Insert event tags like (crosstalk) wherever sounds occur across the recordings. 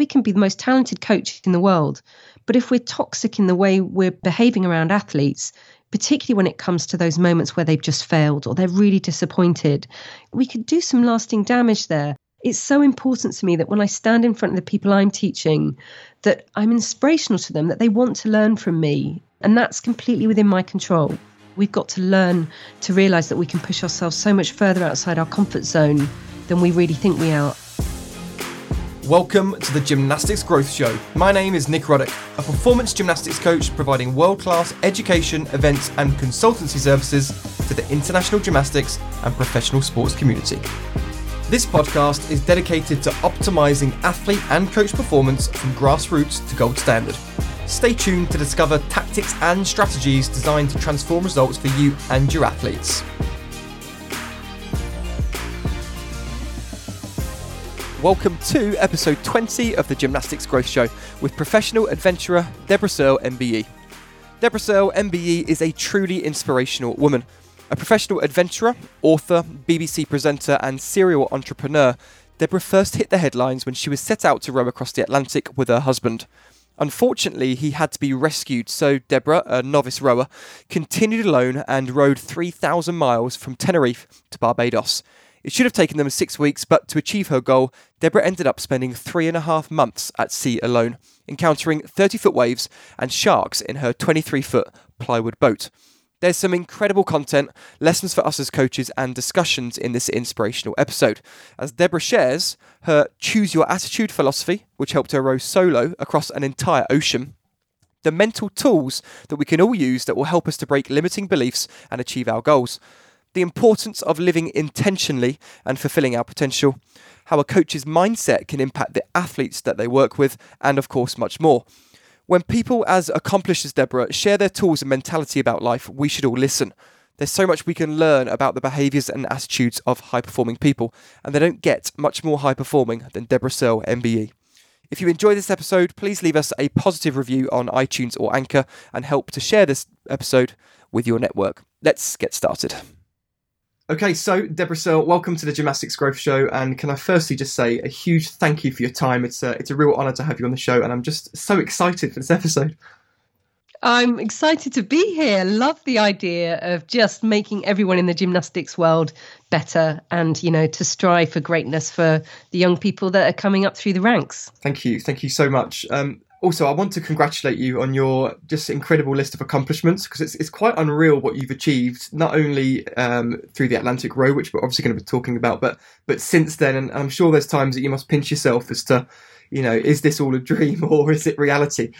we can be the most talented coach in the world, but if we're toxic in the way we're behaving around athletes, particularly when it comes to those moments where they've just failed or they're really disappointed, we could do some lasting damage there. It's so important to me that when I stand in front of the people I'm teaching, that I'm inspirational to them, that they want to learn from me. And that's completely within my control. We've got to learn to realize that we can push ourselves so much further outside our comfort zone than we really think we are. Welcome to the Gymnastics Growth Show. My name is Nick Ruddock, a performance gymnastics coach providing world class education, events, and consultancy services to the international gymnastics and professional sports community. This podcast is dedicated to optimizing athlete and coach performance from grassroots to gold standard. Stay tuned to discover tactics and strategies designed to transform results for you and your athletes. Welcome to episode 20 of the Gymnastics Growth Show with professional adventurer Debra Searle, MBE. Debra Searle, MBE, is a truly inspirational woman. A professional adventurer, author, BBC presenter, and serial entrepreneur, Debra first hit the headlines when she was set out to row across the Atlantic with her husband. Unfortunately, he had to be rescued, so Debra, a novice rower, continued alone and rowed 3,000 miles from Tenerife to Barbados. It should have taken them six weeks, but to achieve her goal, Debra ended up spending three and a half months at sea alone, encountering 30 foot waves and sharks in her 23 foot plywood boat. There's some incredible content, lessons for us as coaches, and discussions in this inspirational episode. As Debra shares her choose your attitude philosophy, which helped her row solo across an entire ocean, the mental tools that we can all use that will help us to break limiting beliefs and achieve our goals the importance of living intentionally and fulfilling our potential, how a coach's mindset can impact the athletes that they work with, and of course, much more. When people as accomplished as Debra share their tools and mentality about life, we should all listen. There's so much we can learn about the behaviours and attitudes of high performing people, and they don't get much more high performing than Debra Searle, MBE. If you enjoy this episode, please leave us a positive review on iTunes or Anchor and help to share this episode with your network. Let's get started. Okay, so Debra Searle, welcome to the Gymnastics Growth Show. And can I firstly just say a huge thank you for your time? It's a, it's a real honour to have you on the show, and I'm just so excited for this episode. I'm excited to be here. Love the idea of just making everyone in the gymnastics world better and, you know, to strive for greatness for the young people that are coming up through the ranks. Thank you. Thank you so much. Um, also, I want to congratulate you on your just incredible list of accomplishments because it's, it's quite unreal what you've achieved, not only um, through the Atlantic Row, which we're obviously going to be talking about, but but since then. And I'm sure there's times that you must pinch yourself as to, you know, is this all a dream (laughs) or is it reality?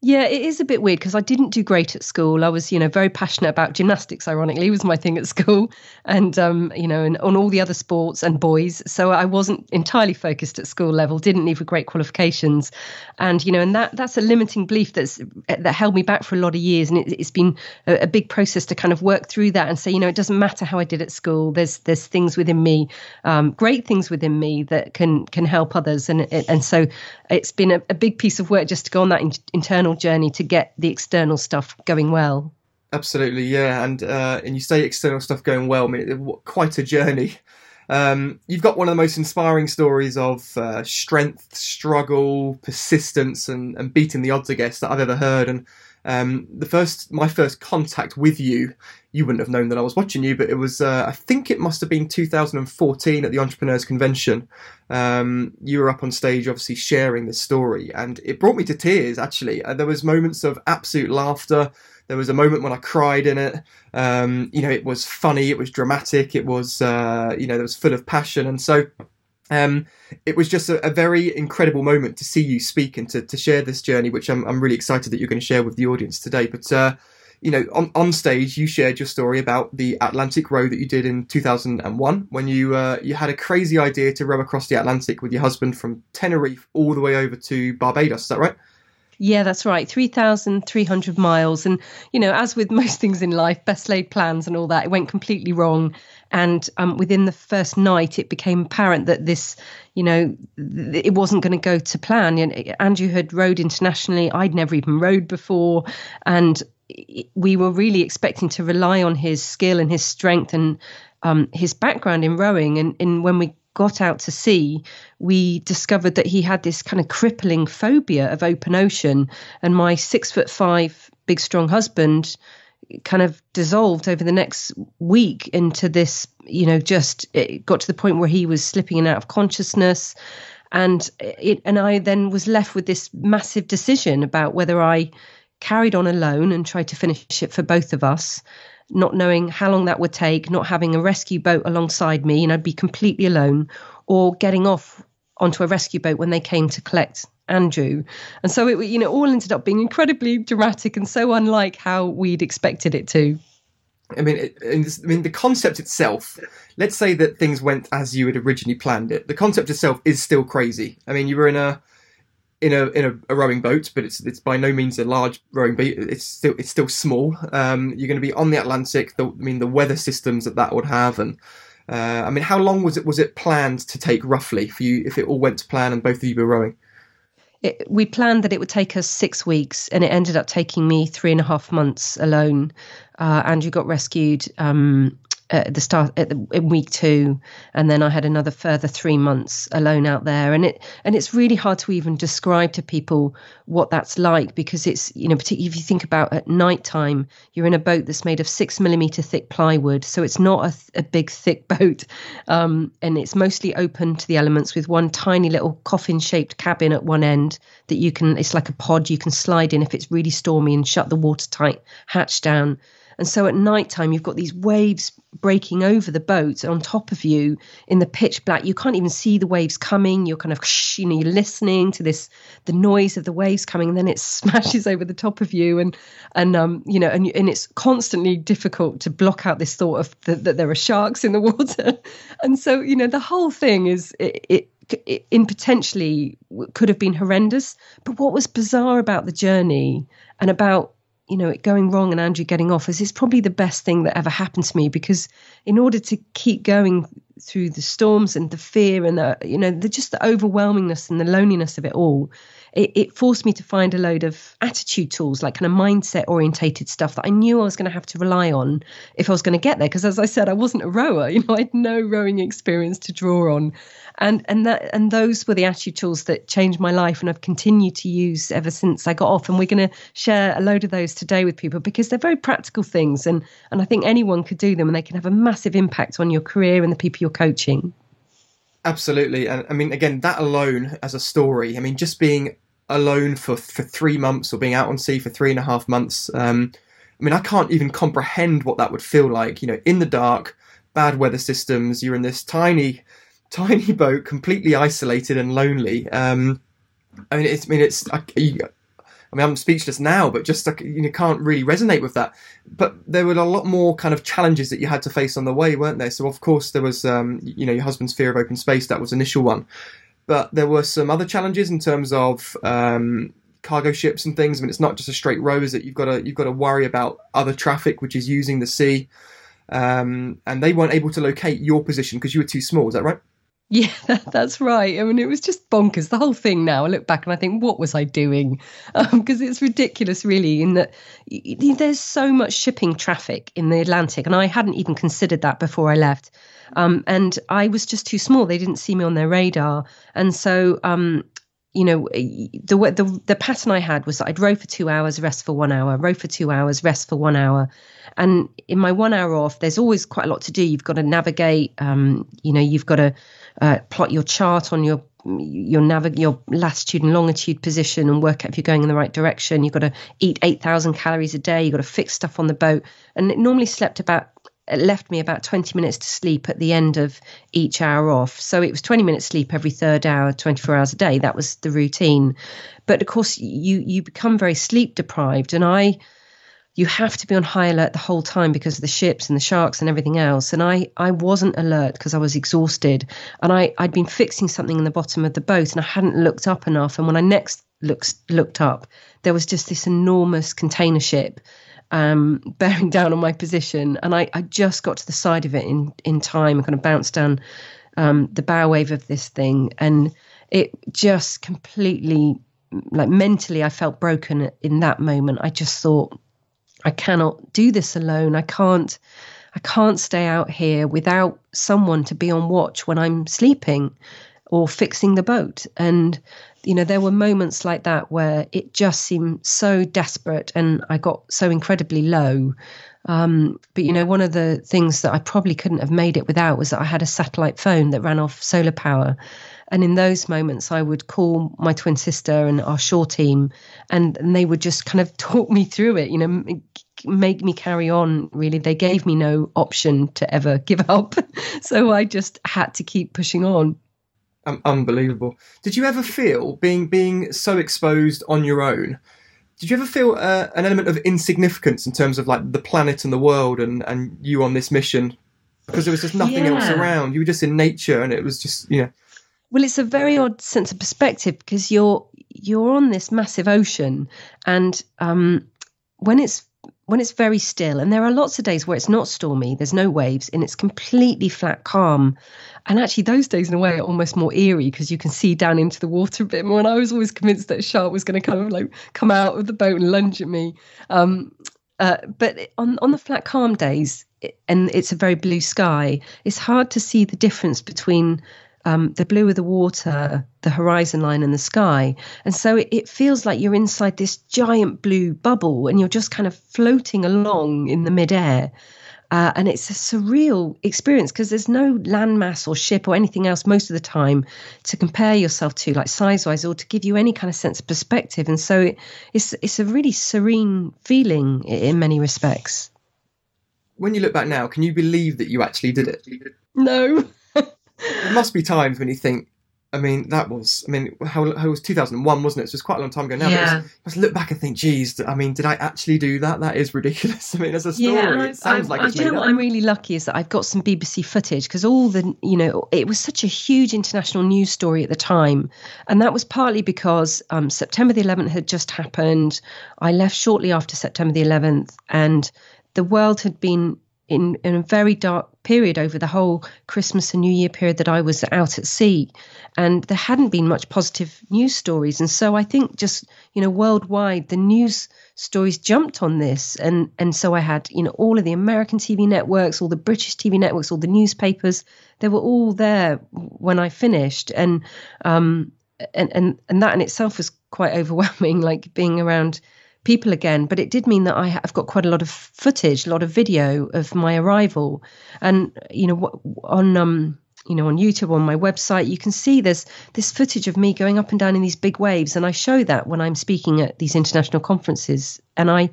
Yeah, it is a bit weird because I didn't do great at school. I was, you know, very passionate about gymnastics. Ironically, was my thing at school, and um, you know, and on all the other sports and boys. So I wasn't entirely focused at school level. Didn't leave with great qualifications, and you know, and that that's a limiting belief that's that held me back for a lot of years. And it, has been a, a, big process to kind of work through that and say, you know, it doesn't matter how I did at school. There's there's things within me, um, great things within me that can can help others. And and so it's been a, a big piece of work just to go on that in, internal journey to get the external stuff going well. Absolutely, yeah, and uh, and you say external stuff going well. I mean, quite a journey. (laughs) Um, you've got one of the most inspiring stories of uh, strength, struggle, persistence, and, and beating the odds, I guess, that I've ever heard. And um, the first, my first contact with you, you wouldn't have known that I was watching you, but it was, uh, I think it must have been 2014 at the Entrepreneurs Convention. Um, you were up on stage, obviously sharing this story, and it brought me to tears. Actually, uh, there was moments of absolute laughter. There was a moment when I cried in it. Um, you know, it was funny, it was dramatic, it was, uh, you know, it was full of passion, and so um, it was just a, a, very incredible moment to see you speak and to, to share this journey, which I'm, I'm really excited that you're going to share with the audience today. But, uh, you know, on, on stage, you shared your story about the Atlantic row that you did in 2001 when you, uh, you had a crazy idea to row across the Atlantic with your husband from Tenerife all the way over to Barbados. Is that right? Yeah, that's right. 3,300 miles. And, you know, as with (laughs) most things in life, best laid plans and all that, it went completely wrong. And um, within the first night, it became apparent that this, you know, th- it wasn't going to go to plan. And Andrew had rowed internationally. I'd never even rowed before. And we were really expecting to rely on his skill and his strength and um, his background in rowing. And, and when we got out to sea, we discovered that he had this kind of crippling phobia of open ocean. And my six foot five, big, strong husband kind of dissolved over the next week into this, you know, just it got to the point where he was slipping in and out of consciousness. And it, and I then was left with this massive decision about whether I carried on alone and tried to finish it for both of us, not knowing how long that would take, not having a rescue boat alongside me, and I'd be completely alone, or getting off onto a rescue boat when they came to collect Andrew. And so it, you know, all ended up being incredibly dramatic and so unlike how we'd expected it to. I mean, it, I mean, the concept itself. Let's say that things went as you had originally planned it. The concept itself is still crazy. I mean, you were in a in a in a, a, rowing boat, but it's it's by no means a large rowing boat. It's still it's still small. Um, you're going to be on the Atlantic. The, I mean, the weather systems that that would have, and uh, I mean, how long was it was it planned to take roughly for you if it all went to plan and both of you were rowing? It, we planned that it would take us six weeks, and it ended up taking me three and a half months alone. Uh, Andrew got rescued um, at the start at the, in week two, and then I had another further three months alone out there, and it and it's really hard to even describe to people what that's like because it's you know particularly if you think about at night time, you're in a boat that's made of six millimeter thick plywood, so it's not a, a big thick (laughs) boat, um, and it's mostly open to the elements with one tiny little coffin shaped cabin at one end that you can it's like a pod you can slide in if it's really stormy and shut the watertight hatch down and so at night time, you've got these waves breaking over the boat on top of you in the pitch black. You can't even see the waves coming. You're kind of, you know, you're listening to this, the noise of the waves coming, and then it (laughs) smashes over the top of you. And, and, um, you know, and, and it's constantly difficult to block out this thought of the, that there are sharks in the (laughs) water. and so, you know, the whole thing is, it, it in potentially could have been horrendous. But what was bizarre about the journey and about you know it going wrong and Andrew getting off is it's probably the best thing that ever happened to me because in order to keep going through the storms and the fear and the you know the just the overwhelmingness and the loneliness of it all it, it forced me to find a load of attitude tools like kind of mindset orientated stuff that I knew I was going to have to rely on if I was going to get there because as I said I wasn't a rower (laughs) you know I had no rowing experience to draw on. And and that and those were the attitude tools that changed my life and I've continued to use ever since I got off. And we're going to share a load of those today with people because they're very practical things and and I think anyone could do them and they can have a massive impact on your career and the people you're coaching absolutely and I mean again that alone as a story I mean just being alone for for 3 months or being out on sea for three and a half months um, I mean I can't even comprehend what that would feel like you know in the dark bad weather systems you're in this tiny (laughs) tiny boat, completely isolated and lonely. Um, I mean, it's, I mean, it's, I, I mean, I'm speechless now, but just like, you know, can't really resonate with that. But there were a lot more kind of challenges that you had to face on the way, weren't there? So of course there was, um, you know, your husband's fear of open space. That was initial one, but there were some other challenges in terms of um, cargo ships and things. I mean, it's not just a straight row, is it? You've got to you've got to worry about other traffic, which is using the sea, um, and they weren't able to locate your position because you were too small. Is that right? Yeah, (laughs) that's right. I mean, it was just bonkers. The whole thing now, I look back and I think, what was I doing? Because (laughs) um, it's ridiculous, really, in that there's so much shipping traffic in the Atlantic. And I hadn't even considered that before I left. Um, and I was just too small. They didn't see me on their radar. And so, um, you know, the, the the pattern I had was that I'd row for two hours, rest for one hour, row for two hours, rest for one hour. And in my one hour off, there's always quite a lot to do. You've got to navigate, um, you know, you've got to uh, plot your chart on your your nav- your latitude and longitude position and work out if you're going in the right direction. You've got to eat 8,000 calories a day. You've got to fix stuff on the boat. And it normally slept about it left me about 20 minutes to sleep at the end of each hour off. So it was 20 minutes sleep every third hour, 24 hours a day. That was the routine. But of course, you you become very sleep deprived. And I you have to be on high alert the whole time because of the ships and the sharks and everything else. And I, I wasn't alert because I was exhausted. And I, I'd been fixing something in the bottom of the boat and I hadn't looked up enough. And when I next looked, looked up, there was just this enormous container ship um, (laughs) bearing down on my position. And I, I just got to the side of it in, in time and kind of bounced down um, the bow wave of this thing. And it just completely, like mentally, I felt broken in that moment. I just thought, I cannot do this alone. I can't. I can't stay out here without someone to be on watch when I'm sleeping or fixing the boat. And, you know, there were moments like that where it just seemed so desperate and I got so incredibly low. Um, but, you know, one of the things that I probably couldn't have made it without was that I had a satellite phone that ran off solar power. And in those moments, I would call my twin sister and our shore team, and, and they would just kind of (laughs) talk me through it, you know, make me carry on, really. They gave me no option to ever (laughs) give up. so I just had to keep pushing on. Um, unbelievable. Did you ever feel being being so exposed on your own? Did you ever feel uh, an element of insignificance in terms of like the planet and the world and, and you on this mission? Because there was just nothing yeah. else around. You were just in nature, and it was just you know. Well, it's a very odd sense of perspective because you're you're on this massive ocean, and um, when it's when it's very still, and there are lots of days where it's not stormy, there's no waves, and it's completely flat, calm. And actually, those days in a way are almost more eerie because you can see down into the water a bit more. And I was always convinced that a shark was going to kind of like come out of the boat and lunge at me. Um, uh, but on on the flat, calm days, and it's a very blue sky, it's hard to see the difference between um, the blue of the water, the horizon line, and the sky. And so it, it, feels like you're inside this giant blue bubble and you're just kind of floating along in the midair. Uh, and it's a surreal experience because there's no landmass or ship or anything else most of the time to compare yourself to, like size wise, or to give you any kind of sense of perspective. And so it, it's it's a really serene feeling in many respects. When you look back now, can you believe that you actually did it? No there must be times when you think, I mean, that was, I mean, how, how was 2001, wasn't it? So it's quite a long time ago now. Yeah. Just look back and think, geez, I mean, did I actually do that? That is ridiculous. (laughs) I mean, as a story, yeah, it sounds I, like I, it's you know what I'm really lucky is that I've got some BBC footage because all the, you know, it was such a huge international news story at the time. And that was partly because um, September the 11th had just happened. I left shortly after September the 11th and the world had been in, in a very dark period over the whole Christmas and New Year period that I was out at sea. And there hadn't been much positive news stories. And so I think just, you know, worldwide, the news stories jumped on this. And, and so I had, you know, all of the American TV networks, all the British TV networks, all the newspapers, they were all there when I finished. And, um, and, and, and that in itself was quite (laughs) overwhelming, like being around people again. But it did mean that I have got quite a lot of footage, a lot of video of my arrival, and you know on um you know on YouTube on my website you can see there's this footage of me going up and down in these big waves, and I show that when I'm speaking at these international conferences, and I.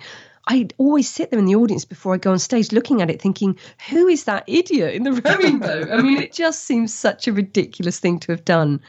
I always sit there in the audience before I go on stage looking at it thinking, who is that idiot in the rowing boat? I mean, it just seems such a ridiculous thing to have done.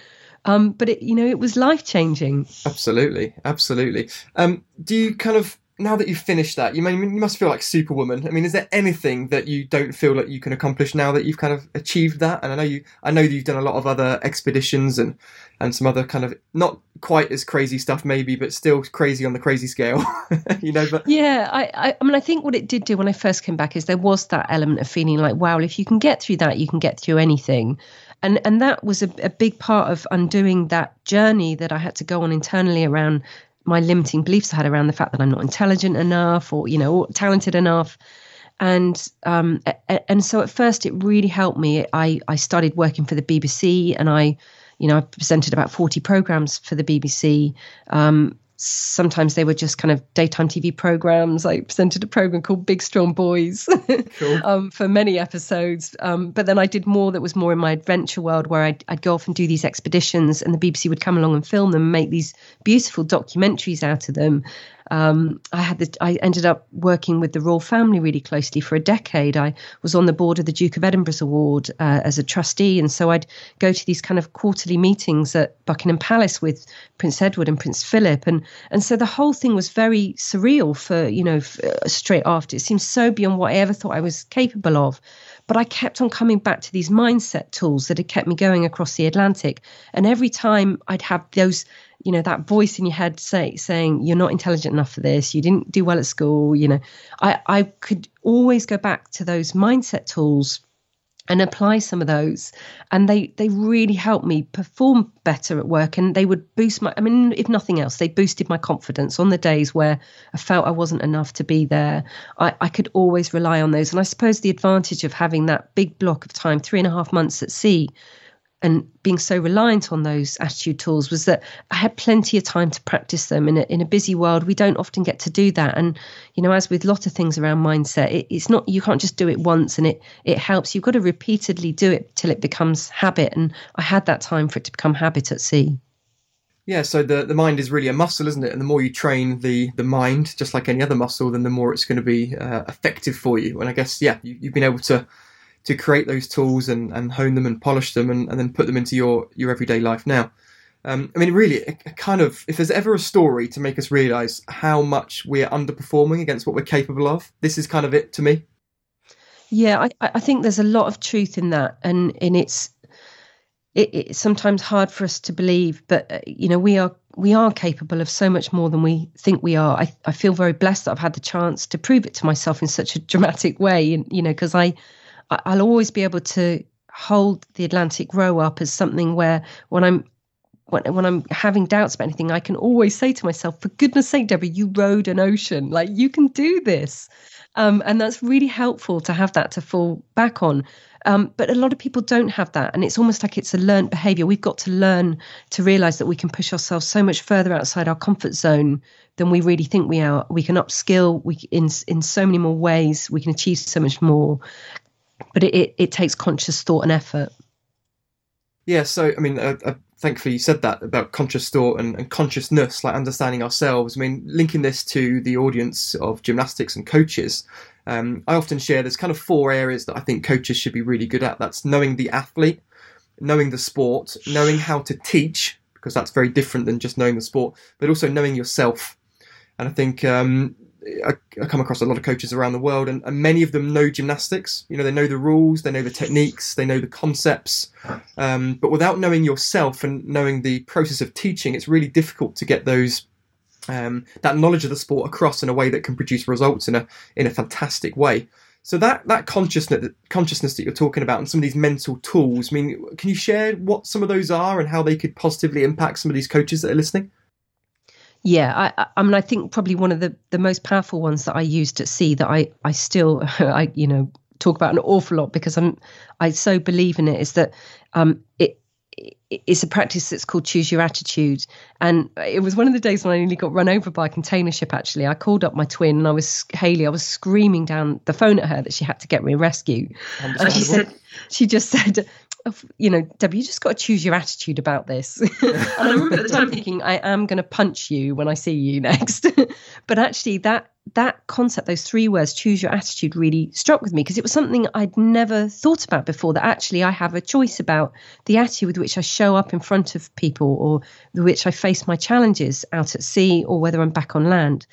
Um, but it, you know, it was life changing. Absolutely, absolutely. Um, do you kind of now that you've finished that, you mean you must feel like Superwoman. I mean, is there anything that you don't feel like you can accomplish now that you've kind of achieved that? And I know you, I know that you've done a lot of other expeditions and and some other kind of not quite as crazy stuff, maybe, but still crazy on the crazy scale, (laughs) you know. But yeah, I, I, I mean, I think what it did do when I first came back is there was that element of feeling like, wow, if you can get through that, you can get through anything and and that was a, a big part of undoing that journey that I had to go on internally around my limiting beliefs I had around the fact that I'm not intelligent enough or you know talented enough. And um, and so at first it really helped me. I I started working for the BBC and I you know I presented about 40 programs for the BBC um, sometimes they were just kind of daytime TV programs. I presented a program called Big Strong Boys (laughs) cool. um, for many episodes. Um, but then I did more that was more in my adventure world where I'd, I'd, go off and do these expeditions and the BBC would come along and film them and make these beautiful documentaries out of them. Um, I had the, I ended up working with the royal family really closely for a decade. I was on the board of the Duke of Edinburgh's Award uh, as a trustee, and so I'd go to these kind of quarterly meetings at Buckingham Palace with Prince Edward and Prince Philip, and and so the whole thing was very surreal for you know uh, straight after. It seemed so beyond what I ever thought I was capable of. But I kept on coming back to these mindset tools that had kept me going across the Atlantic. And every time I'd have those you know that voice in your head say, saying you're not intelligent enough for this. You didn't do well at school you know. I i could always go back to those mindset tools and apply some of those and they they really helped me perform better at work and they would boost my i mean if nothing else they boosted my confidence on the days where i felt i wasn't enough to be there. I, I could always rely on those and i suppose the advantage of having that big block of time three and a half months at sea and being so reliant on those attitude tools was that I had plenty of time to practice them in a, in a busy world. We don't often get to do that. And, you know, as with a lot of things around mindset, it, it's not, you can't just do it once and it, it helps. You've got to repeatedly do it till it becomes habit. And I had that time for it to become habit at sea. Yeah, so the, the mind is really a muscle, isn't it? And the more you train the, the mind, just like any other muscle, then the more it's going to be uh, effective for you. And I guess, yeah, you, you've been able to to create those tools and, and hone them and polish them and, and then put them into your, your everyday life now. Um, I mean, really, it, kind of, if there's ever a story to make us realize how much we're underperforming against what we're capable of, this is kind of it to me. Yeah, I, I think there's a lot of truth in that, and and it's it, it's sometimes hard for us to believe, but uh, you know we are we are capable of so much more than we think we are. I I feel very blessed that I've had the chance to prove it to myself in such a (laughs) dramatic way, and you know because I I'll always be able to hold the Atlantic row up as something where when I'm when, when I'm having doubts about anything, I can always say to myself, for goodness sake, Debra, you rode an ocean. Like you can do this. Um, and that's really helpful to have that to fall back on. Um, but a lot of people don't have that. And it's almost like it's a learned behavior. We've got to learn to realize that we can push ourselves so much further outside our comfort zone than we really think we are. We can upskill we, in, in so many more ways. We can achieve so much more but it, it, it takes conscious thought and effort. Yeah, so I mean, uh, uh, thankfully you said that about conscious thought and, and, consciousness, like understanding ourselves. I mean, linking this to the audience of gymnastics and coaches, um, I often share there's kind of four areas that I think coaches should be really good at. That's knowing the athlete, knowing the sport, knowing how to teach, because that's very different than just knowing the sport, but also knowing yourself. And I think um, I, I, come across a lot of coaches around the world, and, and, many of them know gymnastics. You know, they know the rules, they know the techniques, they know the concepts. Um, but without knowing yourself and knowing the process of teaching, it's really difficult to get those um, that knowledge of the sport across in a way that can produce results in a in a fantastic way. So that that consciousness consciousness that you're talking about and some of these mental tools. I mean, can you share what some of those are and how they could positively impact some of these coaches that are listening? Yeah, I, I mean, I think probably one of the, the most powerful ones that I used at sea that I, I still, (laughs) I, you know, talk about an awful lot because I'm, I so believe in it is that um, it, it's a practice that's called choose your attitude and it was one of the days when i nearly got run over by a container ship actually i called up my twin and i was haley i was screaming down the phone at her that she had to get me a rescue and she said she just said you know, Debbie, you just got to choose your attitude about this. (laughs) and I remember at the time thinking, I am going to punch you when I see you (laughs) next. but actually, that that concept, those three words, choose your attitude, really struck with me because it was something I'd never thought about before. That actually, I have a choice about the attitude with which I show up in front of people, or which I face my challenges out at sea, or whether I'm back on land.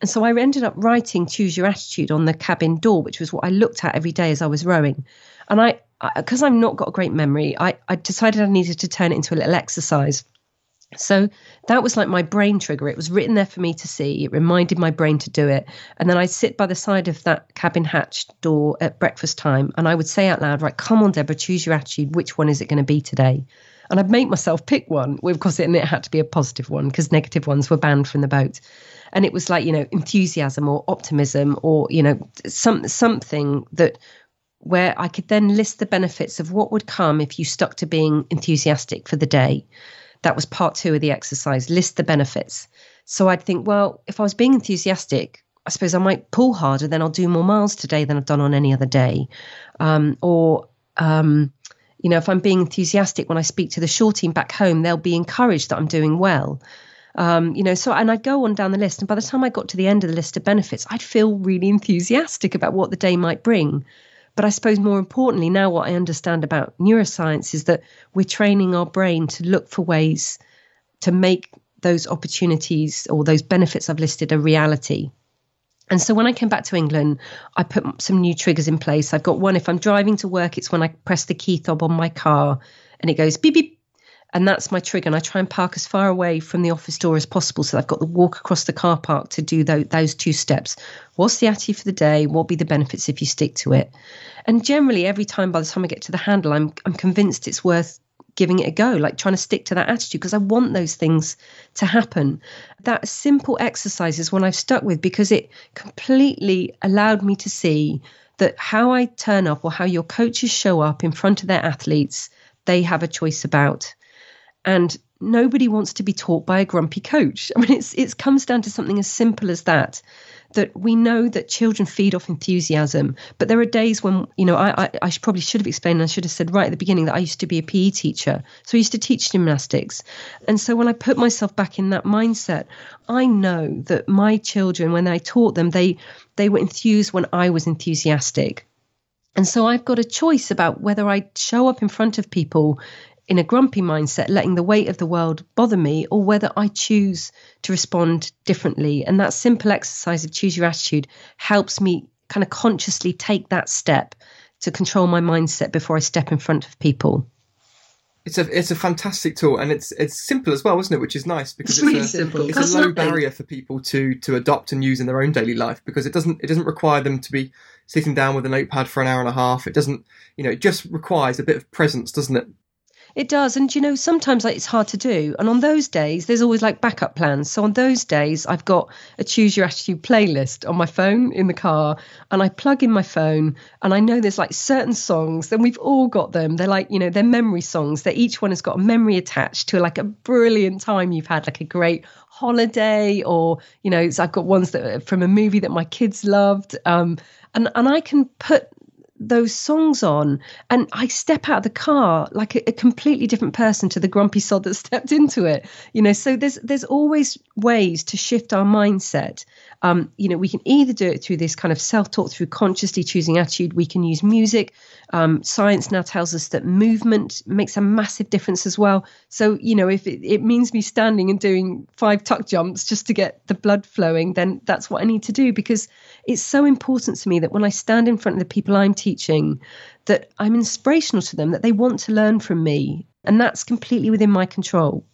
And so I ended up writing choose your attitude on the cabin door, which was what I looked at every day as I was rowing. And I, because I've not got a great memory, I, I decided I needed to turn it into a little exercise. So that was like my brain trigger. It was written there for me to see. It reminded my brain to do it. And then I'd sit by the side of that cabin hatch door at breakfast time and I would say out loud, right, come on, Debra, choose your attitude. Which one is it going to be today? And I'd make myself pick one. Of course, and it had to be a positive one because negative ones were banned from the boat. And it was like, you know, enthusiasm or optimism or, you know, some something that where I could then list the benefits of what would come if you stuck to being enthusiastic for the day. That was part two of the exercise list the benefits. So I'd think, well, if I was being enthusiastic, I suppose I might pull harder, then I'll do more miles today than I've done on any other day. Um, or, um, you know, if I'm being enthusiastic when I speak to the shore team back home, they'll be encouraged that I'm doing well. Um, you know, so and I'd go on down the list, and by the time I got to the end of the list of benefits, I'd feel really enthusiastic about what the day might bring. But I suppose more importantly, now what I understand about neuroscience is that we're training our brain to look for ways to make those opportunities or those benefits I've listed a reality. And so when I came back to England, I put some new triggers in place. I've got one if I'm driving to work, it's when I press the key fob on my car and it goes beep beep. and that's my trigger. And I try and park as far away from the office door as possible, so I've got the walk across the car park to do those, those two steps. What's the attitude for the day? What will be the benefits if you stick to it? And generally, every time by the time I get to the handle, I'm I'm convinced it's worth giving it a go, like trying to stick to that attitude because I want those things to happen. That simple exercise is one I've stuck with because it completely allowed me to see that how I turn up or how your coaches show up in front of their athletes, they have a choice about. And nobody wants to be taught by a grumpy coach. (laughs) I mean, it's it comes down to something as simple as that that we know that children feed off enthusiasm, but there are days when, you know, I, I, I probably should have explained, I should have said right at the beginning that I used to be a PE teacher. So I used to teach gymnastics. And so when I put myself back in that mindset, I know that my children, when I taught them, they, they were enthused when I was enthusiastic. And so I've got a choice about whether I show up in front of people in a grumpy mindset, letting the weight of the world bother me, or whether I choose to respond differently. And that simple exercise of choose your attitude helps me kind of consciously take that step to control my mindset before I step in front of people. It's a it's a fantastic tool and it's it's simple as well, isn't it? Which is nice because it's, it's a, simple. It's a low nothing. barrier for people to to adopt and use in their own daily life because it doesn't it doesn't require them to be sitting down with a notepad for an hour and a half. It doesn't you know it just requires a bit of presence, doesn't it? It does. And, you know, sometimes like, it's hard to do. And on those days, there's always like backup plans. So on those days, I've got a Choose Your Attitude playlist on my phone in the car. And I plug in my phone and I know there's like certain songs, and we've all got them. They're like, you know, they're memory songs. That each one has got a memory attached to like a brilliant time you've had, like a great holiday or you know i've got ones that from a movie that my kids loved um, and and i can put those songs on and I step out of the car like a, a, completely different person to the grumpy sod that (laughs) stepped into it. You know, so there's there's always ways to shift our mindset. Um, you know, we can either do it through this kind of self-talk, through consciously choosing attitude. We can use music. Um, science now tells us that movement makes a massive difference as well. So, you know, if it, it means me standing and doing five tuck jumps just to get the blood flowing, then that's what I need to do because it's so important to me that when I stand in front of the people I'm teaching, that I'm inspirational to them, that they want to learn from me. And that's completely within my control.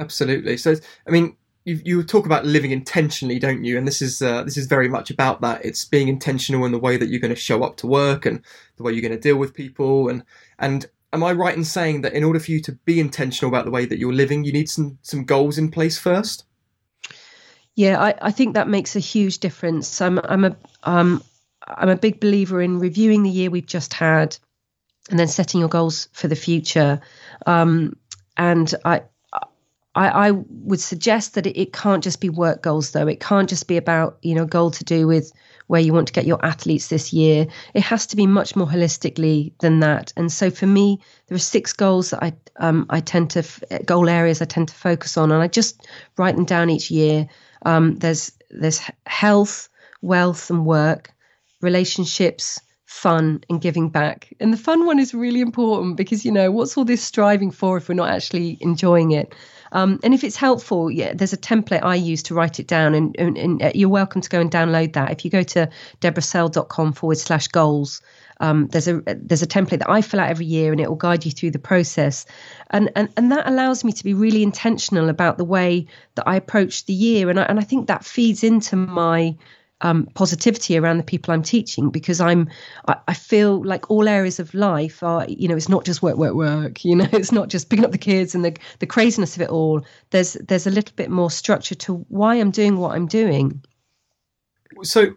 Absolutely. So, I mean, you, you talk about living intentionally, don't you? And this is uh, this is very much about that. It's being intentional in the way that you're going to show up to work and the way you're going to deal with people. And and am I right in saying that in order for you to be intentional about the way that you're living, you need some some goals in place first? Yeah, I, I think that makes a huge difference. I'm I'm a um I'm a big believer in reviewing the year we've just had, and then setting your goals for the future. Um, and I I, I would suggest that it, it, can't just be work goals, though. It can't just be about, you know, goal to do with where you want to get your athletes this year. It has to be much more holistically than that. And so for me, there are six goals that I um, I tend to goal areas I tend to focus on, and I just write them down each year. Um, there's there's health, wealth, and work, relationships, fun and giving back. And the fun one is really important because, you know, what's all this striving for if we're not actually enjoying it? Um, and if it's helpful, yeah, there's a template I use to write it down, and, and, and uh, you're welcome to go and download that. If you go to debrasearle.com forward slash goals, um, there's a there's a template that I fill out every year, and it will guide you through the process, and and and that allows me to be really intentional about the way that I approach the year, and I, and I think that feeds into my um, positivity around the people I'm teaching because I'm I, I, feel like all areas of life are you know it's not just work work work you know (laughs) it's not just picking up the kids and the the craziness of it all. There's there's a little bit more structure to why I'm doing what I'm doing. So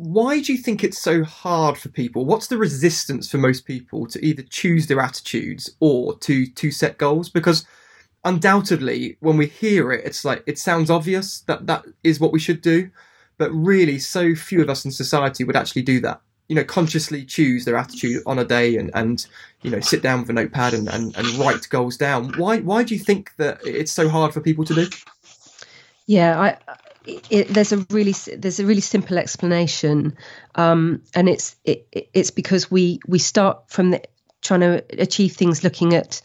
why do you think it's so hard for people what's the resistance for most people to either choose their attitudes or to to set goals because undoubtedly when we hear it it's like it sounds obvious that that is what we should do but really, so few of us in society would actually do that. You know, consciously choose their attitude on a day and, and you know, sit down with a notepad and, and, and write goals down. Why why do you think that it's so hard for people to do? Yeah, I, it, there's a really there's a really simple explanation, um, and it's it, it's because we we start from the, trying to achieve things looking at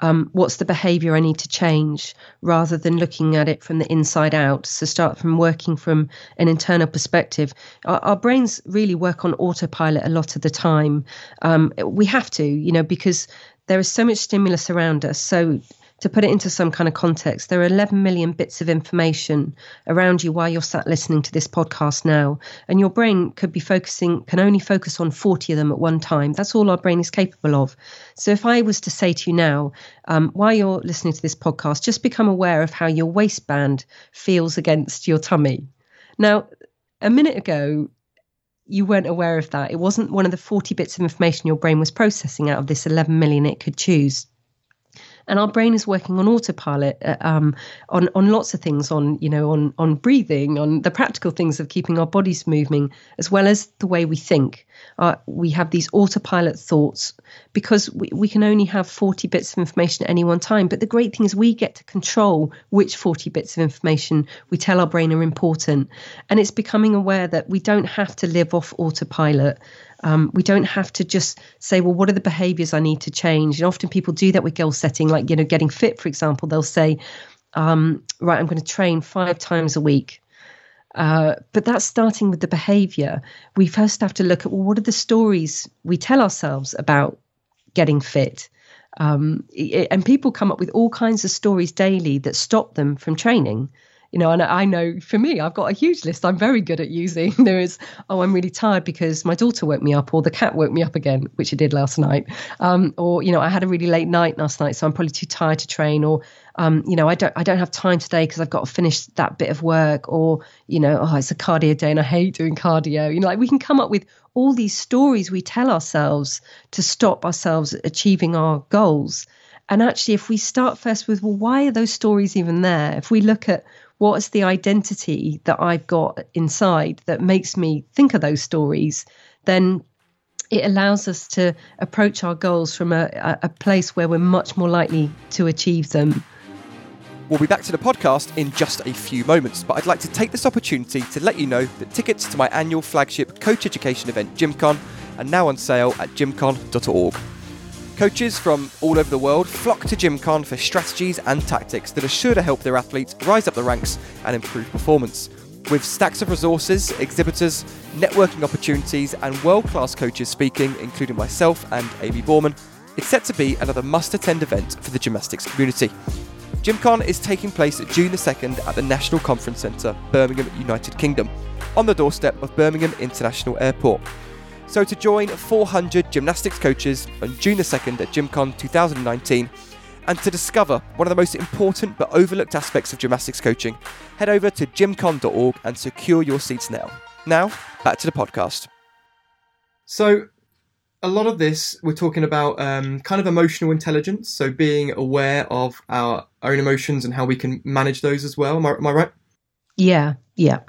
um, what's the behavior I need to change rather than looking at it from the inside out. So start from working from an internal perspective. Our, our brains really work on autopilot a lot of the time. Um, we have to, you know, because there is so much stimulus around us. So to put it into some kind of context, there are 11 million bits of information around you while you're sat listening to this podcast now. And your brain could be focusing, can only focus on 40 of them at one time. That's all our brain is capable of. So if I was to say to you now, um, while you're listening to this podcast, just become aware of how your waistband feels against your tummy. Now, a minute ago, you weren't aware of that. It wasn't one of the 40 bits of information your brain was processing out of this 11 million it could choose and our brain is working on autopilot uh, um, on on lots of things on you know on on breathing on the practical things of keeping our bodies moving as well as the way we think. Uh, we have these autopilot thoughts because we, we can only have 40 bits of information at any one time. But the great thing is we get to control which 40 bits of information we tell our brain are important. And it's becoming aware that we don't have to live off autopilot um, we don't have to just say, well, what are the behaviors I need to change? And often people do that with goal setting, like, you know, getting fit, for example. They'll say, um, right, I'm going to train five times a week. Uh, but that's starting with the behavior. We first have to look at, well, what are the stories we tell ourselves about getting fit? Um, it, and people come up with all kinds of stories daily that stop them from training you know, and I know for me, I've got a huge list I'm very good at using. (laughs) There is, oh, I'm really tired because my daughter woke me up, or the cat woke me up again, which it did last night. Um, or, you know, I had a really late night last night, so I'm probably too tired to train. Or, um, you know, I don't, I don't have time today because I've got to finish that bit of work. Or, you know, oh, it's a cardio day and I hate doing cardio. You know, like we can come up with all these stories we tell ourselves to stop ourselves achieving our goals. And actually, if we start first with, well, why are those stories even there? If we look at what's the identity that I've got inside that makes me think of those stories, then it allows us to approach our goals from a, a place where we're much more likely to achieve them. We'll be back to the podcast in just a few moments, but I'd like to take this opportunity to let you know that tickets to my annual flagship coach education event, GymCon, are now on sale at gymcon.org. Coaches from all over the world flock to GymCon for strategies and tactics that are sure to help their athletes rise up the ranks and improve performance. With stacks of resources, exhibitors, networking opportunities, and world class coaches speaking, including myself and Amy Borman, it's set to be another must attend event for the gymnastics community. GymCon is taking place June the 2nd at the National Conference Centre, Birmingham, United Kingdom, on the doorstep of Birmingham International Airport. So to join 400 gymnastics coaches on June the 2nd at GymCon 2019 and to discover one of the most important but overlooked aspects of gymnastics coaching, head over to gymcon.org and secure your seats now. Now, back to the podcast. So, a lot of this we're talking about um, kind of emotional intelligence, so being aware of our own emotions and how we can manage those as well. Am I, am I right? Yeah, yeah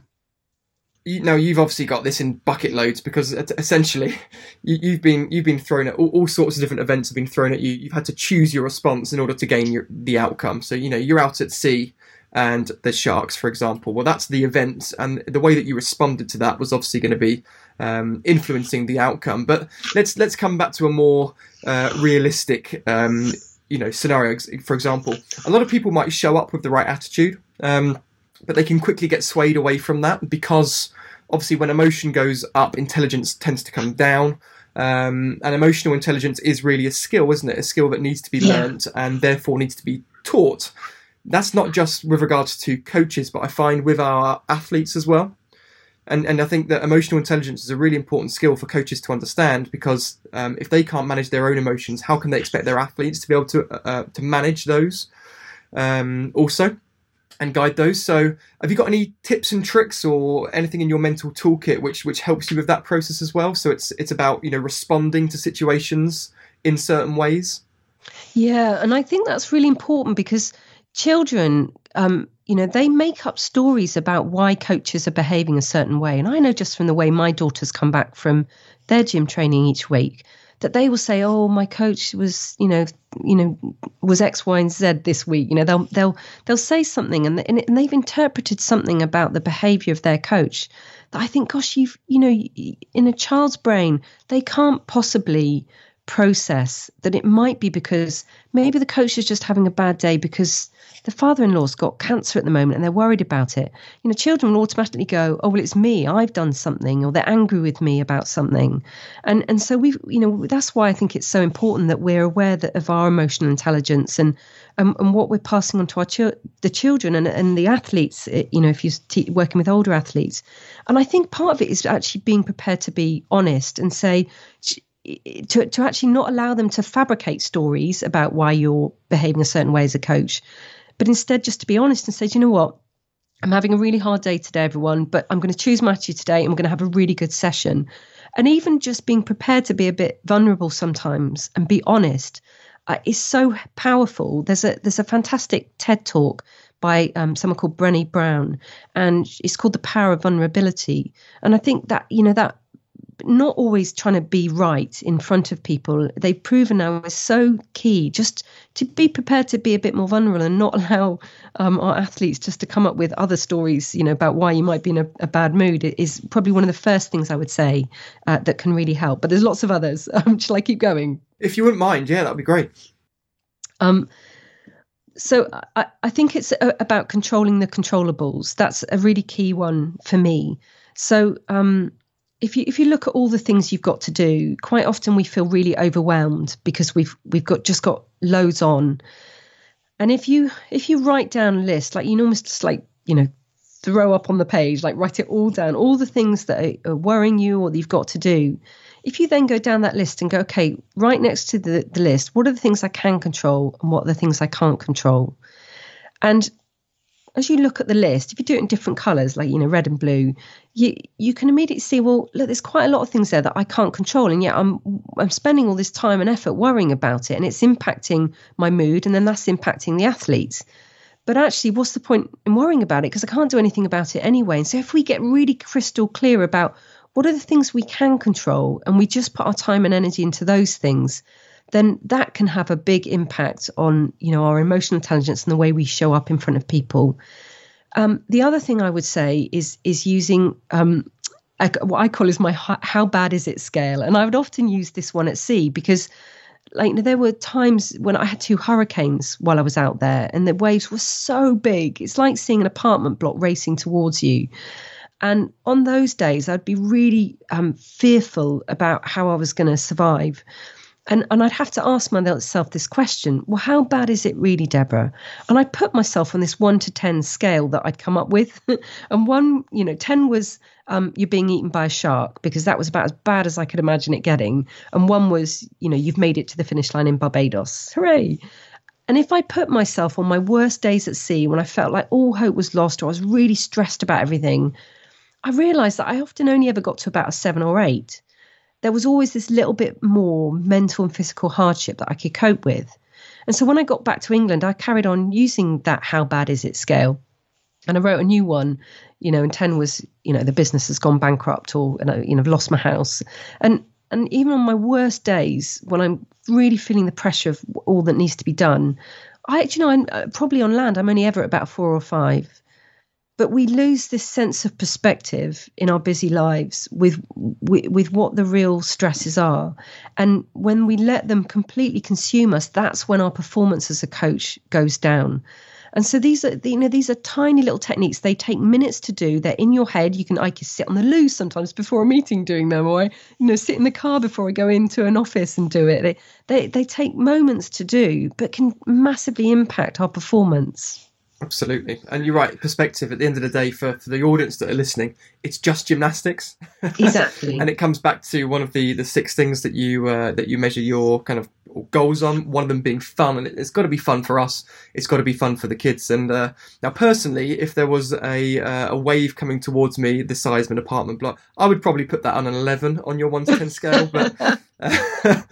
you, now you've obviously got this in bucket loads because essentially you, have been you've been thrown at all, all, sorts of different events have been thrown at you. You've had to choose your response in order to gain your, the outcome. So you know you're out at sea and there's sharks, for example. Well, that's the event, and the way that you responded to that was obviously going to be um, influencing the outcome. But let's let's come back to a more uh, realistic. Um, you know, scenario. For example, a lot of people might show up with the right attitude. Um, but they can quickly get swayed away from that because obviously when emotion goes up, intelligence tends to come down. Um, and emotional intelligence is really a skill, isn't it? A skill that needs to be yeah. learnt and therefore needs to be taught. That's not just with regards to coaches, but I find with our athletes as well. And and I think that emotional intelligence is a really important skill for coaches to understand because um, if they can't manage their own emotions, how can they expect their athletes to be able to uh, uh to manage those? Um, also, and guide those. So, have you got any tips and tricks or anything in your mental toolkit which which helps you with that process as well? So it's it's about you know responding to situations in certain ways. Yeah, and I think that's really important because children, um, you know, they make up stories about why coaches are behaving a certain way. And I know just from the way my daughters come back from their gym training each week that they will say, "Oh, my coach was, you know, you know, was X, Y, and Z this week." You know, they'll they'll they'll say something, and and they've interpreted something about the behaviour of their coach that I think, gosh, you've you know, in a child's brain, they can't possibly process that it might be because maybe the coach is just having a bad day because the father-in-law's got cancer at the moment and they're worried about it. You know children will automatically go oh well it's me. I've done something or they're angry with me about something. And and so we you know that's why i think it's so important that we're aware that of our emotional intelligence and and, and what we're passing on to our the children and, and the athletes eh, you know if you're te- working with older athletes. And i think part of it is actually being prepared to be honest and say to, to actually not allow them to fabricate stories about why you're behaving a certain way as a coach but instead just to be honest and say, you know what? I'm having a really hard day today, everyone, but I'm going to choose attitude today and we're going to have a really good session. And even just being prepared to be a bit vulnerable sometimes and be honest uh, is so powerful. There's a there's a fantastic TED talk by um, someone called Brené Brown, and it's called The Power of Vulnerability. And I think that you know that not always trying to be right in front of people. They've proven now is so key just to be prepared to be a bit more vulnerable and not (laughs) allow um, our athletes just to come up with other stories, you know, about why you might be in a, a bad mood is probably one of the first things I would say uh, that can really help. But there's lots of others. (laughs) Um, shall I keep going? If you wouldn't mind, yeah, that'd be great. Um, so I, I think it's a, about controlling the controllables. That's a really key one for me. So um, if you if you look at all the things you've got to do, quite often we feel really overwhelmed because we've we've got just got loads on. And if you if you write down a list, like you almost just like you know throw up on the page, like write it all down, all the things that are, are worrying you or that you've got to do. If you then go down that list and go, okay, right next to the, the list, what are the things I can control and what are the things I can't control? And as you look at the list, if you do it in different colours, like you know, red and blue, you you can immediately see, well, look, there's quite a lot of things there that I can't control, and yet I'm I'm spending all this time and effort worrying about it, and it's impacting my mood, and then that's impacting the athletes. But actually, what's the point in worrying about it? Because I can't do anything about it anyway. And so, if we get really crystal clear about what are the things we can control, and we just put our time and energy into those things, then that can have a big impact on you know our emotional intelligence and the way we show up in front of people. Um, the other thing I would say is is using um, what I call is my how bad is it scale, and I would often use this one at sea because like there were times when I had two hurricanes while I was out there, and the waves were so big. It's like seeing an apartment block racing towards you. And on those days, I'd be really um, fearful about how I was going to survive. And, and I'd have to ask myself this question well, how bad is it really, Debra? And I put myself on this one to 10 scale that I'd come up with. (laughs) and one, you know, 10 was um, you're being eaten by a shark because that was about as bad as I could imagine it getting. And one was, you know, you've made it to the finish line in Barbados. Hooray. And if I put myself on my worst days at sea when I felt like all hope was lost or I was really stressed about everything, I realized that I often only ever got to about a seven or eight there was always this little bit more mental and physical hardship that I could cope with. And so when I got back to England, I carried on using that how bad is it scale. And I wrote a new one, you know, and 10 was, you know, the business has gone bankrupt or, you know, I've lost my house. And and even on my worst days, when I'm really feeling the pressure of all that needs to be done, I, you know, I'm uh, probably on land, I'm only ever at about four or five but we lose this sense of perspective in our busy lives with, with, with what the real stresses are. And when we let them completely consume us that's when our performance as a coach goes down. And so these are you know these are tiny little techniques. They take minutes to do. They're in your head. You can i can sit on the loo sometimes before a meeting doing them or you know sit in the car before i go into an office and do it. They they, they take moments to do but can massively impact our performance Absolutely. And you're right, perspective at the end of the day for, for the audience that are listening, it's just gymnastics. (laughs) Exactly. and it comes back to one of the, the six things that you uh, that you measure your kind of goals on, one of them being fun. And it, has got to be fun for us. It's got to be fun for the kids. And uh, now personally, if there was a uh, a wave coming towards me the size of an apartment block, I would probably put that on an 11 on your 1 to 10 scale. But (laughs) (laughs)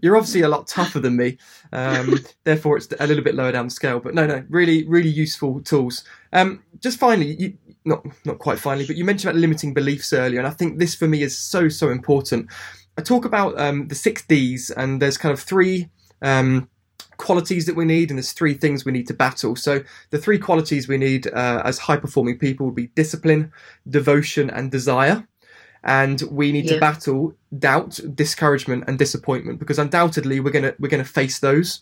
you're obviously a lot tougher than me, um, (laughs) therefore it's a little bit lower down the scale. But no, no, really, really useful tools. Um, just finally, you, not not quite finally, but you mentioned about limiting beliefs earlier, and I think this for me is so so important. I talk about um, the six Ds, and there's kind of three um, qualities that we need, and there's three things we need to battle. So the three qualities we need uh, as high performing people would be discipline, devotion, and desire. And we need Yeah. to battle doubt, discouragement, and disappointment because undoubtedly we're gonna we're gonna face those.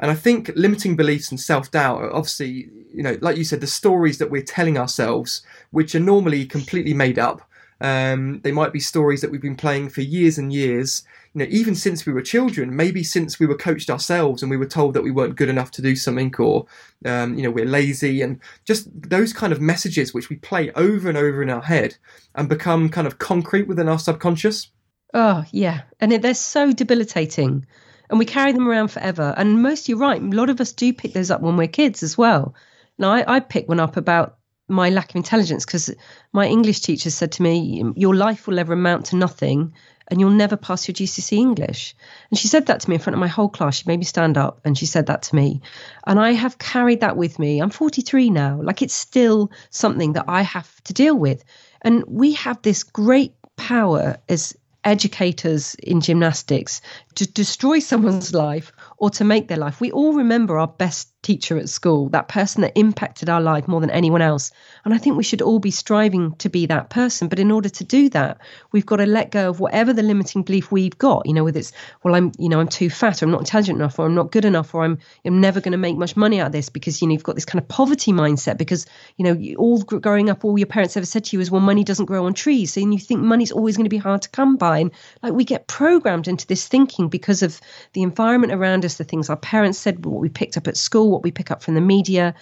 And I think limiting beliefs and self doubt, are obviously, you know, like you said, the stories that we're telling ourselves, which are normally completely made up. Um, they might be stories that we've been playing for years and years, you know, even since we were children, maybe since we were coached ourselves and we were told that we weren't good enough to do something or, um, you know, we're lazy and just those kind of messages which we play over and over in our head and become kind of concrete within our subconscious. Oh, yeah. And they're so debilitating. And we carry them around forever. And most, you're right, a lot of us do pick those up when we're kids as well. Now, I, I picked one up about my lack of intelligence because my English teacher said to me, Your life will ever amount to nothing and you'll never pass your GCSE English. And she said that to me in front of my whole class. She made me stand up and she said that to me. And I have carried that with me. I'm 43 now. Like it's still something that I have to deal with. And we have this great power as educators in gymnastics to destroy (laughs) someone's life or to make their life. We all remember our best teacher at school, that person that impacted our life more than anyone else. And I think we should all be striving to be that person. But in order to do that, we've got to let go of whatever the limiting belief we've got. You know, whether it's, well, I'm, you know, I'm too fat, or I'm not intelligent enough, or I'm not good enough, or I'm, I'm never going to make much money out of this because, you know, you've got this kind of poverty mindset because, you know, all growing up, all your parents ever said to you is, well, money doesn't grow on trees. So you think money's always going to be hard to come by. And like we get programmed into this thinking because of the environment around us, the things our parents said, what we picked up at school, what we pick up from the media.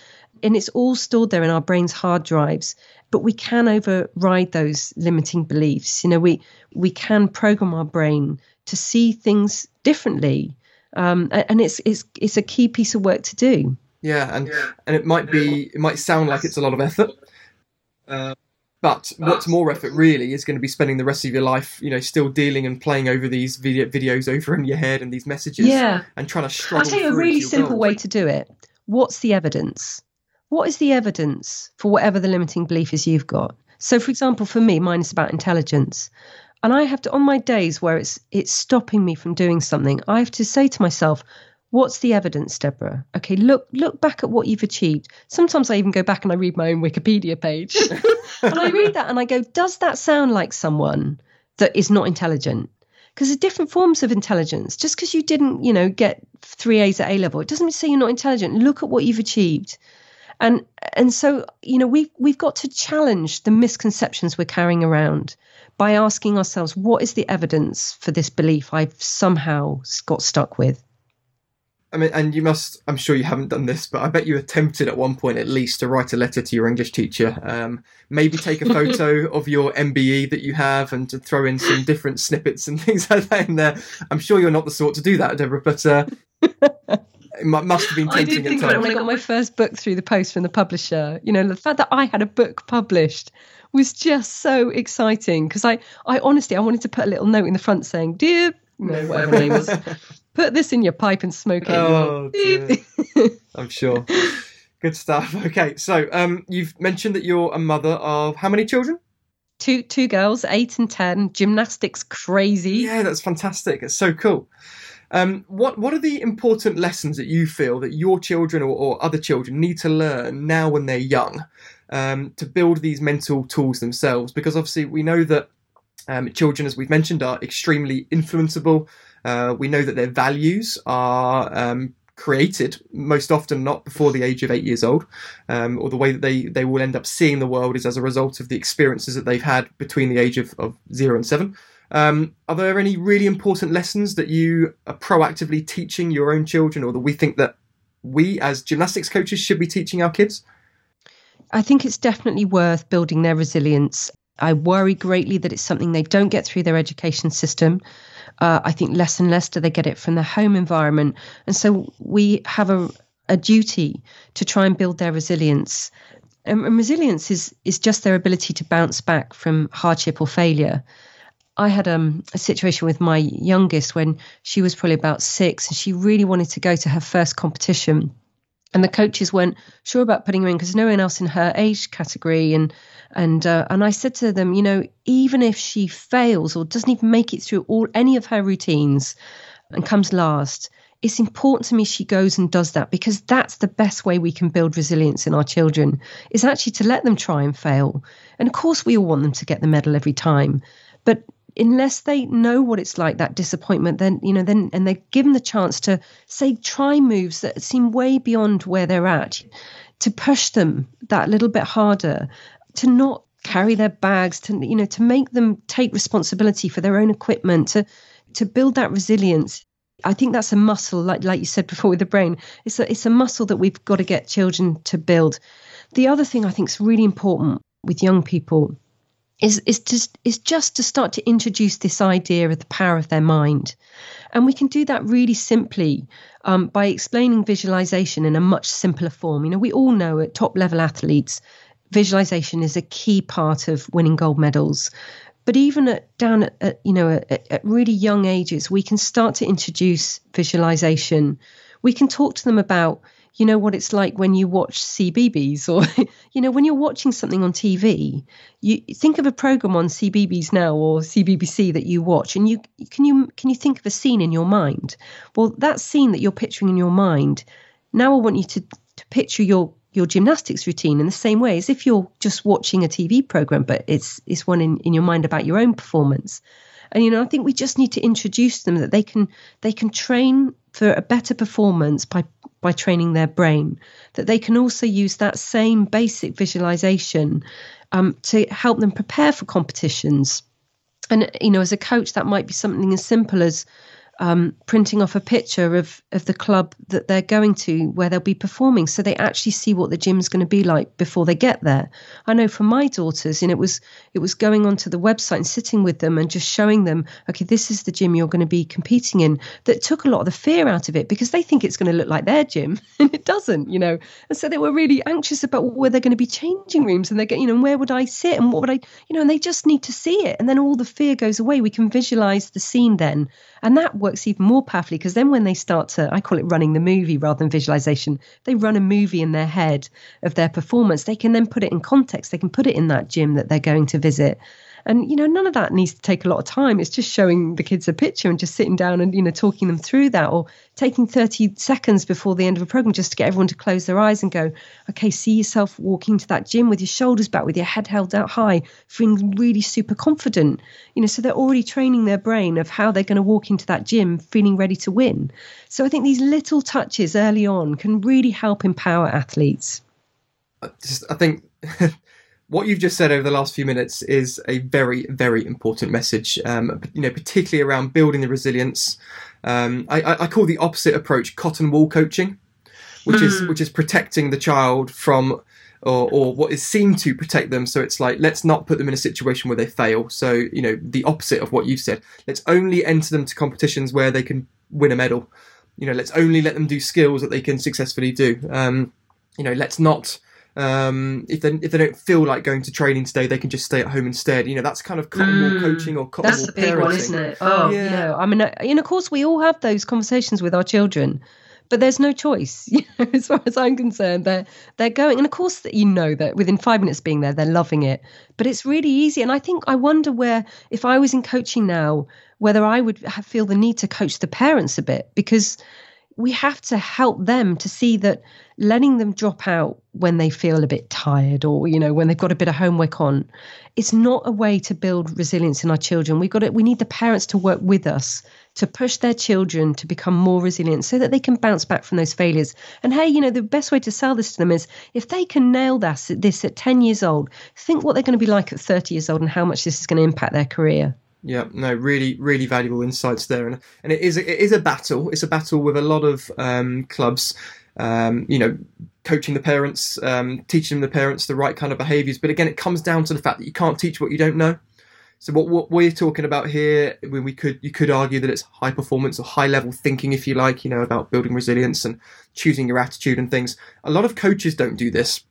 And it's all stored there in our brain's hard drives. But we can override those limiting beliefs. You know, we we can program our brain to see things differently. Um, and it's it's it's a key piece of work to do. Yeah, and and it might be it might sound like it's a lot of effort, uh, but ah. what's more effort really is going to be spending the rest of your life, you know, still dealing and playing over these video, videos over in your head and these messages, Yeah. and trying to struggle. I'll tell you a really simple goals. way to do it. What's the evidence? What is the evidence for whatever the limiting belief is you've got? So, for example, for me, mine is about intelligence. And I have to, on my days where it's it's stopping me from doing something, I have to say to myself, "What's the evidence, Debra? Okay, look look back at what you've achieved." Sometimes I even go back and I read my own Wikipedia page, (laughs) and I read that and I go, "Does that sound like someone that is not intelligent?" because there's different forms of intelligence. Just because you didn't, you know, get three A's at A level, it doesn't say you're not intelligent. Look at what you've achieved, and and so you know we've we've got to challenge the misconceptions we're carrying around by asking ourselves, what is the evidence for this belief I've somehow got stuck with? I mean, and you must. I'm sure you haven't done this, but I bet you attempted at one point at least to write a letter to your English teacher. Um, maybe take a photo (laughs) of your MBE that you have and to throw in some different snippets and (laughs) things like that in there. I'm sure you're not the sort to do that, Debra, but uh, it must have been I tempting did at think about times. when I got my first book through the post from the publisher. You know, the fact that I had a book published was just so exciting because I, I honestly, I wanted to put a little note in the front saying, "Dear, no, whatever name was, (laughs) put this in your pipe and smoke it." Oh. (laughs) I'm sure. Good stuff. Okay, so um, you've mentioned that you're a mother of how many children? two two girls, eight and ten, gymnastics crazy. Yeah, that's fantastic. It's so cool. Um, what what are the important lessons that you feel that your children or, or other children need to learn now when they're young um, to build these mental tools themselves? Because obviously we know that um, children, as we've mentioned, are extremely influenceable. Uh, we know that their values are um, created most often not before the age of eight years old, um, or the way that they, they will end up seeing the world is as a result of the experiences that they've had between the age of, of zero and seven. Um, are there any really important lessons that you are proactively teaching your own children, or that we think that we as gymnastics coaches should be teaching our kids? I think it's definitely worth building their resilience. I worry greatly that it's something they don't get through their education system. Uh, I think less and less do they get it from their home environment. And so we have a, a duty to try and build their resilience. And, and resilience is, is just their ability to bounce back from hardship or failure. I had um, a situation with my youngest when she was probably about six and she really wanted to go to her first competition and the coaches weren't sure about putting her in because no one else in her age category and and uh, and I said to them, you know, even if she fails or doesn't even make it through all any of her routines and comes last, it's important to me she goes and does that because that's the best way we can build resilience in our children is actually to let them try and fail. And of course, we all want them to get the medal every time. But unless they know what it's like that disappointment then you know then and they're given the chance to say try moves that seem way beyond where they're at to push them that little bit harder to not carry their bags to you know to make them take responsibility for their own equipment to to build that resilience I think that's a muscle, like like you said before with the brain. It's a it's a muscle that we've got to get children to build. The other thing I think is really important with young people is is just is just to start to introduce this idea of the power of their mind, and we can do that really simply um, by explaining visualization in a much simpler form. You know, we all know at top level athletes, visualization is a key part of winning gold medals. But even at down at, at you know at, at really young ages, we can start to introduce visualization. We can talk to them about you know what it's like when you watch CBeebies or (laughs) you know when you're watching something on TV you think of a program on CBeebies now or CBBC that you watch and you can you can you think of a scene in your mind well that scene that you're picturing in your mind now I want you to to picture your your gymnastics routine in the same way as if you're just watching a TV program but it's it's one in, in your mind about your own performance. And you know I think we just need to introduce them that they can they can train for a better performance by by training their brain that they can also use that same basic visualization um, to help them prepare for competitions. And you know as a coach that might be something as simple as um, printing off a picture of of the club that they're going to where they'll be performing, so they actually see what the gym's going to be like before they get there. I know for my daughters, and it was it was going onto the website and sitting with them and just showing them, okay, this is the gym you're going to be competing in. That took a lot of the fear out of it because they think it's going to look like their gym, (laughs) and it doesn't, you know. And so they were really anxious about where they're going to be changing rooms, and they get, you know, where would I sit and what would I, you know, and they just need to see it, and then all the fear goes away. We can visualize the scene then, and that works even more powerfully because then when they start to, I call it running the movie rather than visualization, they run a movie in their head of their performance. They can then put it in context. They can put it in that gym that they're going to visit. And, you know, none of that needs to take a lot of time. It's just showing the kids a picture and just sitting down and, you know, talking them through that or taking 30 seconds before the end of a program just to get everyone to close their eyes and go, okay, see yourself walking to that gym with your shoulders back, with your head held out high, feeling really super confident. You know, so they're already training their brain of how they're going to walk into that gym feeling ready to win. So I think these little touches early on can really help empower athletes. Just, I think (laughs) what you've just said over the last few minutes is a very, very important message. Um, you know, particularly around building the resilience. Um, I, I, call the opposite approach cotton wool coaching, which mm. is hmm. which is protecting the child from. Or, or what is seen to protect them. So it's like, let's not put them in a situation where they fail. So, you know, the opposite of what you've said. Let's only enter them to competitions where they can win a medal. You know, let's only let them do skills that they can successfully do. Um, you know, let's not um, if they if they don't feel like going to training today, they can just stay at home instead. You know, that's kind of cotton wool mm, coaching or cotton That's the big one, isn't it? Oh, yeah. Know, I mean, and of course, we all have those conversations with our children, but there's no choice. (laughs) You know, as far as I'm concerned, they're they're going, and of course, that you know that within five minutes being there, they're loving it. But it's really easy, and I think I wonder where if I was in coaching now, whether I would feel the need to coach the parents a bit because we have to help them to see that letting them drop out when they feel a bit tired or you know when they've got a bit of homework on it's not a way to build resilience in our children we've got it we need the parents to work with us to push their children to become more resilient so that they can bounce back from those failures and hey you know the best way to sell this to them is if they can nail this, this at 10 years old think what they're going to be like at 30 years old and how much this is going to impact their career yeah, no, really, really valuable insights there, and and it is it is a battle. It's a battle with a lot of um, clubs. Um, you know, coaching the parents, um, teaching the parents the right kind of behaviours. But again, it comes down to the fact that you can't teach what you don't know. So what, what we're talking about here, when we could you could argue that it's high performance or high level thinking, if you like, you know, about building resilience and choosing your attitude and things. A lot of coaches don't do this.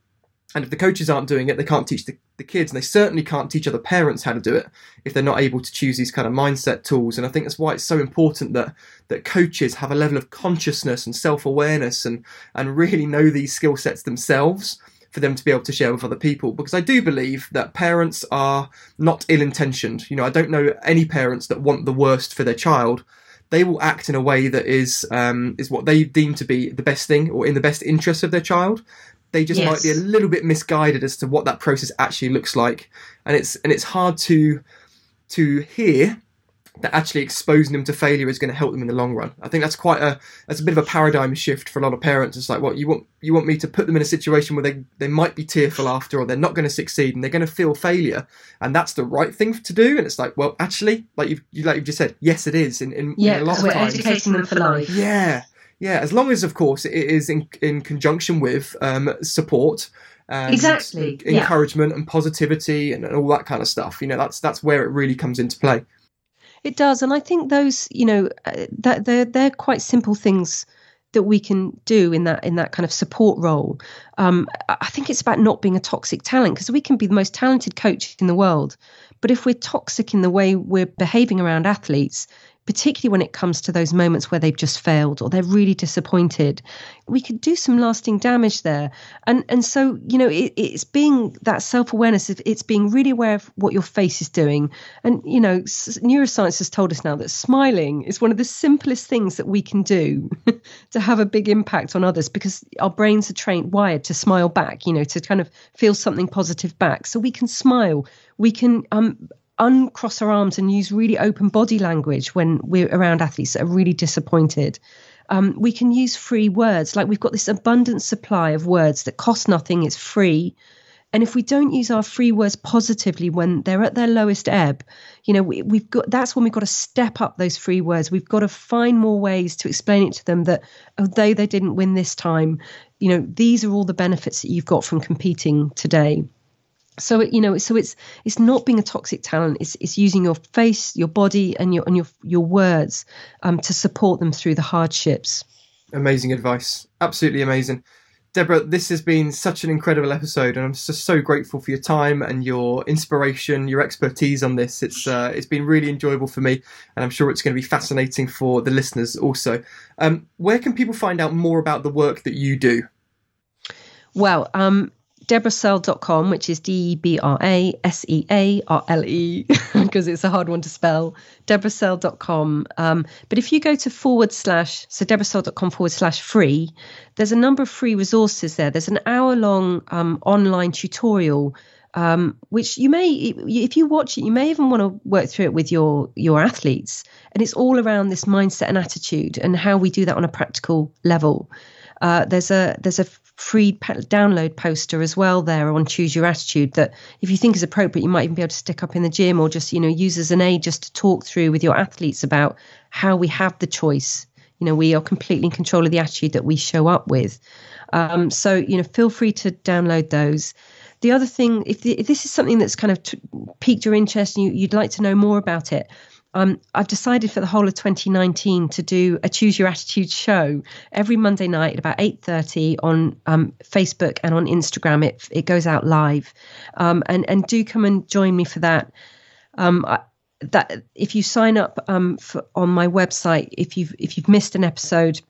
And if the coaches aren't doing it, they can't teach the, the kids, and they certainly can't teach other parents how to do it if they're not able to choose these kind of mindset tools. And I think that's why it's so important that that coaches have a level of consciousness and self awareness and and really know these skill sets themselves for them to be able to share with other people. Because I do believe that parents are not ill intentioned. You know, I don't know any parents that want the worst for their child they will act in a way that is um, is what they deem to be the best thing or in the best interest of their child they just yes. might be a little bit misguided as to what that process actually looks like and it's and it's hard to to hear that actually exposing them to failure is going to help them in the long run. I think that's quite a that's a bit of a paradigm shift for a lot of parents. It's like, what you want you want me to put them in a situation where they they might be tearful after, or they're not going to succeed, and they're going to feel failure, and that's the right thing to do. And it's like, well, actually, like you've you, like you've just said, yes, it is. In, in, yeah, in a lot we're of times. educating them for life. Yeah, yeah. As long as, of course, it is in in conjunction with um, support. And Exactly, yeah. encouragement and positivity and, all that kind of stuff. You know, that's that's where it really comes into play. It does, and I think those, you know, uh, that they're they're quite simple things that we can do in that in that kind of support role. Um, I think it's about not being a toxic talent because we can be the most talented coach in the world, but if we're toxic in the way we're behaving around athletes, particularly when it comes to those moments where they've just failed or they're really disappointed, we could do some lasting damage there. And and so you know it, it's being that self awareness. Of it's being really aware of what your face is doing. And you know neuroscience has told us now that smiling is one of the simplest things that we can do (laughs) to have a big impact on others because our brains are trained wired to smile back. You know to kind of feel something positive back. So we can smile. We can um, uncross our arms and use really open body language when we're around athletes that are really disappointed. Um, we can use free words, like we've got this abundant supply of words that cost nothing, it's free. And if we don't use our free words positively when they're at their lowest ebb, you know, we, we've got that's when we've got to step up those free words. We've got to find more ways to explain it to them that although they didn't win this time, you know, these are all the benefits that you've got from competing today so you know so it's it's not being a toxic talent it's it's using your face your body and your and your your words um, to support them through the hardships Amazing advice. Absolutely amazing. Debra, this has been such an incredible episode, and I'm just so grateful for your time and your inspiration, your expertise on this. It's uh, it's been really enjoyable for me, and I'm sure it's going to be fascinating for the listeners also. Um, where can people find out more about the work that you do? well um debrasearle.com which is d-e-b-r-a-s-e-a-r-l-e because (laughs) it's a hard one to spell. debrasearle.com um, but if you go to forward slash so debrasearle.com forward slash free there's a number of free resources there. There's an hour long um, online tutorial um, which you may if you watch it you may even want to work through it with your your athletes. And it's all around this mindset and attitude and how we do that on a practical level uh, there's a there's a free download poster as well there on choose your attitude that if you think is appropriate you might even be able to stick up in the gym or just you know use as an aid just to talk through with your athletes about how we have the choice. You know we are completely in control of the attitude that we show up with. Um, so you know feel free to download those. The other thing if, the, if this is something that's kind of t- piqued your interest and you, you'd like to know more about it um, I've decided for the whole of 2019 to do a Choose Your Attitude show every Monday night at about 8:30 on um, Facebook and on Instagram. It it goes out live, um, and and do come and join me for that. Um, I, that if you sign up um, for, on my website, if you've if you've missed an episode,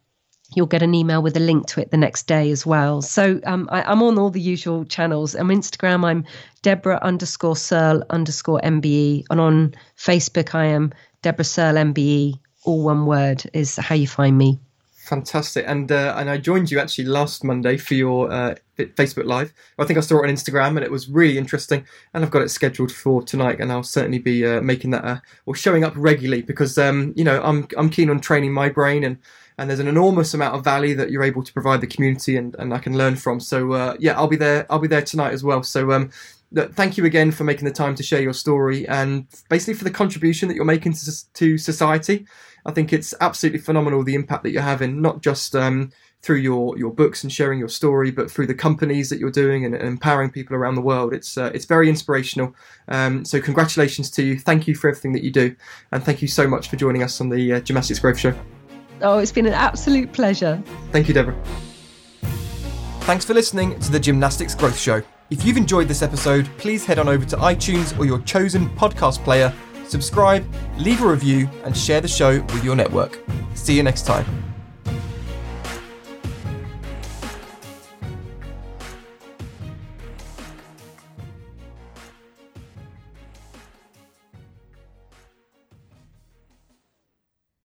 you'll get an email with a link to it the next day as well. So um, I, I'm on all the usual channels. On Instagram, I'm Debra underscore Searle underscore MBE. And on Facebook, I am Debra Searle MBE. All one word is how you find me. Fantastic, and uh, and I joined you actually last Monday for your uh, Facebook Live. I think I saw it on Instagram, and it was really interesting. And I've got it scheduled for tonight, and I'll certainly be uh, making that or showing up regularly because um, you know I'm I'm keen on training my brain, and and there's an enormous amount of value that you're able to provide the community, and, and I can learn from. So uh, yeah, I'll be there. I'll be there tonight as well. So um, look, thank you again for making the time to share your story and basically for the contribution that you're making to, to society. I think it's absolutely phenomenal the impact that you're having, not just um, through your, your books and sharing your story, but through the companies that you're doing and, and empowering people around the world. It's uh, it's very inspirational. Um, so congratulations to you. Thank you for everything that you do, and thank you so much for joining us on the uh, Gymnastics Growth Show. Oh, it's been an absolute pleasure. Thank you, Debra. Thanks for listening to the Gymnastics Growth Show. If you've enjoyed this episode, please head on over to iTunes or your chosen podcast player, subscribe, leave a review, and share the show with your network. See you next time.